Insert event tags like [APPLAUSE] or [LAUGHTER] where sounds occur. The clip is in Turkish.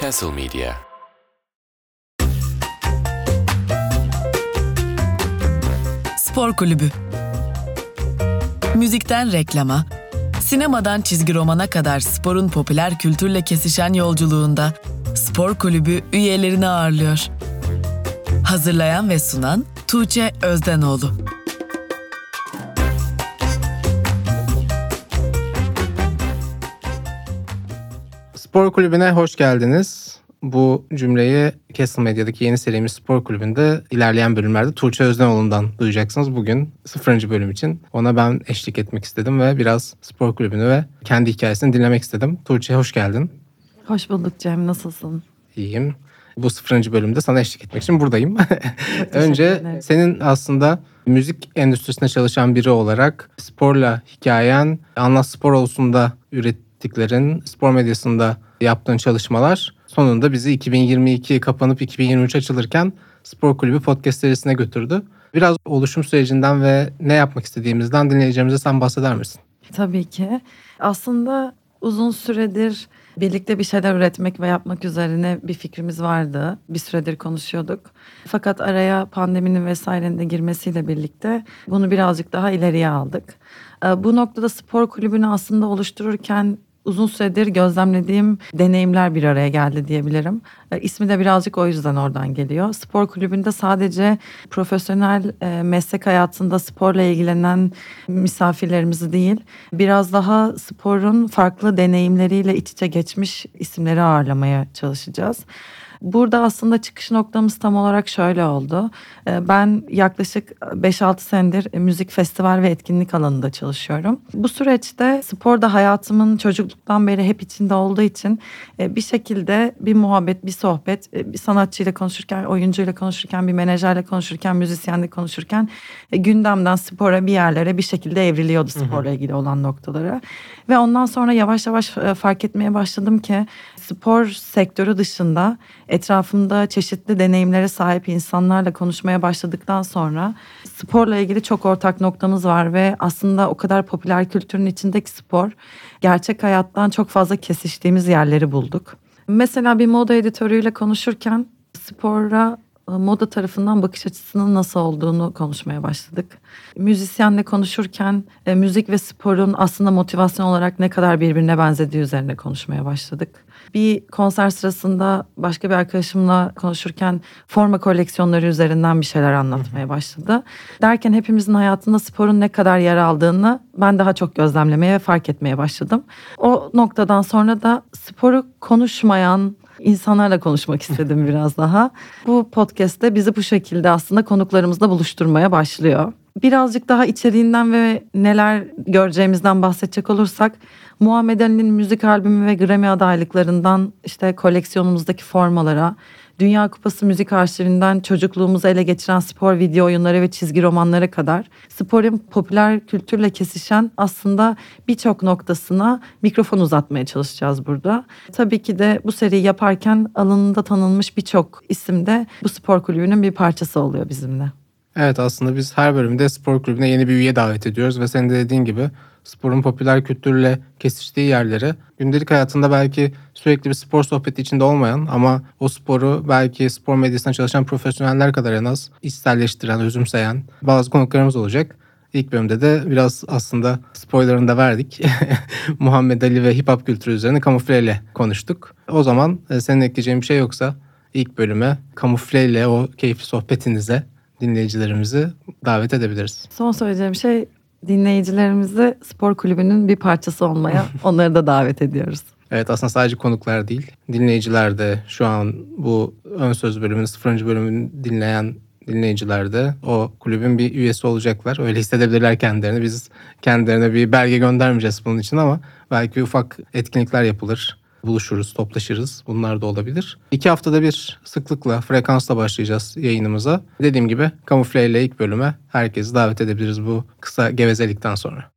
Castle Media Spor Kulübü Müzikten reklama, sinemadan çizgi romana kadar sporun popüler kültürle kesişen yolculuğunda Spor Kulübü üyelerini ağırlıyor. Hazırlayan ve sunan Tuğçe Özdenoğlu. Spor Kulübü'ne hoş geldiniz. Bu cümleyi Castle Medya'daki yeni serimiz Spor Kulübü'nde ilerleyen bölümlerde Tuğçe Özdenoğlu'ndan duyacaksınız. Bugün 0. bölüm için ona ben eşlik etmek istedim ve biraz Spor Kulübü'nü ve kendi hikayesini dinlemek istedim. Tuğçe hoş geldin. Hoş bulduk Cem, nasılsın? İyiyim. Bu 0. bölümde sana eşlik etmek için buradayım. [LAUGHS] Önce senin aslında müzik endüstrisinde çalışan biri olarak sporla hikayen, Anlat Spor olsun'da ürettiklerin, spor medyasında yaptığın çalışmalar sonunda bizi 2022 kapanıp 2023 açılırken Spor Kulübü podcast serisine götürdü. Biraz oluşum sürecinden ve ne yapmak istediğimizden dinleyeceğimize sen bahseder misin? Tabii ki. Aslında uzun süredir birlikte bir şeyler üretmek ve yapmak üzerine bir fikrimiz vardı. Bir süredir konuşuyorduk. Fakat araya pandeminin vesairenin de girmesiyle birlikte bunu birazcık daha ileriye aldık. Ee, Bu noktada spor kulübünü aslında oluştururken uzun süredir gözlemlediğim deneyimler bir araya geldi diyebilirim. E, İsmi de birazcık o yüzden oradan geliyor. Spor kulübünde sadece profesyonel e, meslek hayatında sporla ilgilenen misafirlerimizi değil, biraz daha sporun farklı deneyimleriyle iç içe geçmiş isimleri ağırlamaya çalışacağız. Burada aslında çıkış noktamız tam olarak şöyle oldu. Ee, Ben yaklaşık 5-6 senedir müzik festival ve etkinlik alanında çalışıyorum. Bu süreçte spor da hayatımın çocukluktan beri hep içinde olduğu için e, bir şekilde bir muhabbet, bir sohbet, e, bir sanatçıyla konuşurken, oyuncuyla konuşurken, bir menajerle konuşurken, müzisyenle konuşurken e, gündemden spora bir yerlere bir şekilde evriliyordu sporla ilgili olan noktalara. Ve ondan sonra yavaş yavaş e, fark etmeye başladım ki spor sektörü dışında etrafımda çeşitli deneyimlere sahip insanlarla konuşmaya başladıktan sonra sporla ilgili çok ortak noktamız var ve aslında o kadar popüler kültürün içindeki spor gerçek hayattan çok fazla kesiştiğimiz yerleri bulduk. Mesela bir moda editörüyle konuşurken spora moda tarafından bakış açısının nasıl olduğunu konuşmaya başladık. Müzisyenle konuşurken e, müzik ve sporun aslında motivasyon olarak ne kadar birbirine benzediği üzerine konuşmaya başladık. Bir konser sırasında başka bir arkadaşımla konuşurken forma koleksiyonları üzerinden bir şeyler anlatmaya başladı. Derken hepimizin hayatında sporun ne kadar yer aldığını ben daha çok gözlemlemeye ve fark etmeye başladım. O noktadan sonra da sporu konuşmayan, insanlarla konuşmak istedim biraz daha. Bu podcast'te bizi bu şekilde aslında konuklarımızla buluşturmaya başlıyor. Birazcık daha içeriğinden ve neler göreceğimizden bahsedecek olursak Muhammed Ali'nin müzik albümü ve Grammy adaylıklarından işte koleksiyonumuzdaki formalara, Dünya Kupası müzik arşivinden çocukluğumuzu ele geçiren spor video oyunları ve çizgi romanlara kadar sporun popüler kültürle kesişen aslında birçok noktasına mikrofon uzatmaya çalışacağız burada. Tabii ki de bu seriyi yaparken alanında tanınmış birçok isim de bu spor kulübünün bir parçası oluyor bizimle. Evet aslında biz her bölümde spor kulübüne yeni bir üye davet ediyoruz ve senin de dediğin gibi sporun popüler kültürle kesiştiği yerlere gündelik hayatında belki sürekli bir spor sohbeti içinde olmayan ama o sporu belki spor medyasında çalışan profesyoneller kadar en az içselleştiren, özümseyen bazı konuklarımız olacak. İlk bölümde de biraz aslında spoilerını da verdik. [LAUGHS] Muhammed Ali ve hip hop kültürü üzerine kamufleyle konuştuk. O zaman e, senin ekleyeceğin bir şey yoksa ilk bölüme kamufleyle o keyifli sohbetinize dinleyicilerimizi davet edebiliriz. Son söyleyeceğim şey dinleyicilerimizi spor kulübünün bir parçası olmaya [LAUGHS] onları da davet ediyoruz. Evet aslında sadece konuklar değil. Dinleyiciler de şu an bu ön söz bölümünün 0. bölümünü dinleyen dinleyiciler de o kulübün bir üyesi olacaklar. Öyle hissedebilirler kendilerini. Biz kendilerine bir belge göndermeyeceğiz bunun için ama belki ufak etkinlikler yapılır. Buluşuruz, toplaşırız. Bunlar da olabilir. İki haftada bir sıklıkla, frekansla başlayacağız yayınımıza. Dediğim gibi kamufle ile ilk bölüme herkesi davet edebiliriz bu kısa gevezelikten sonra.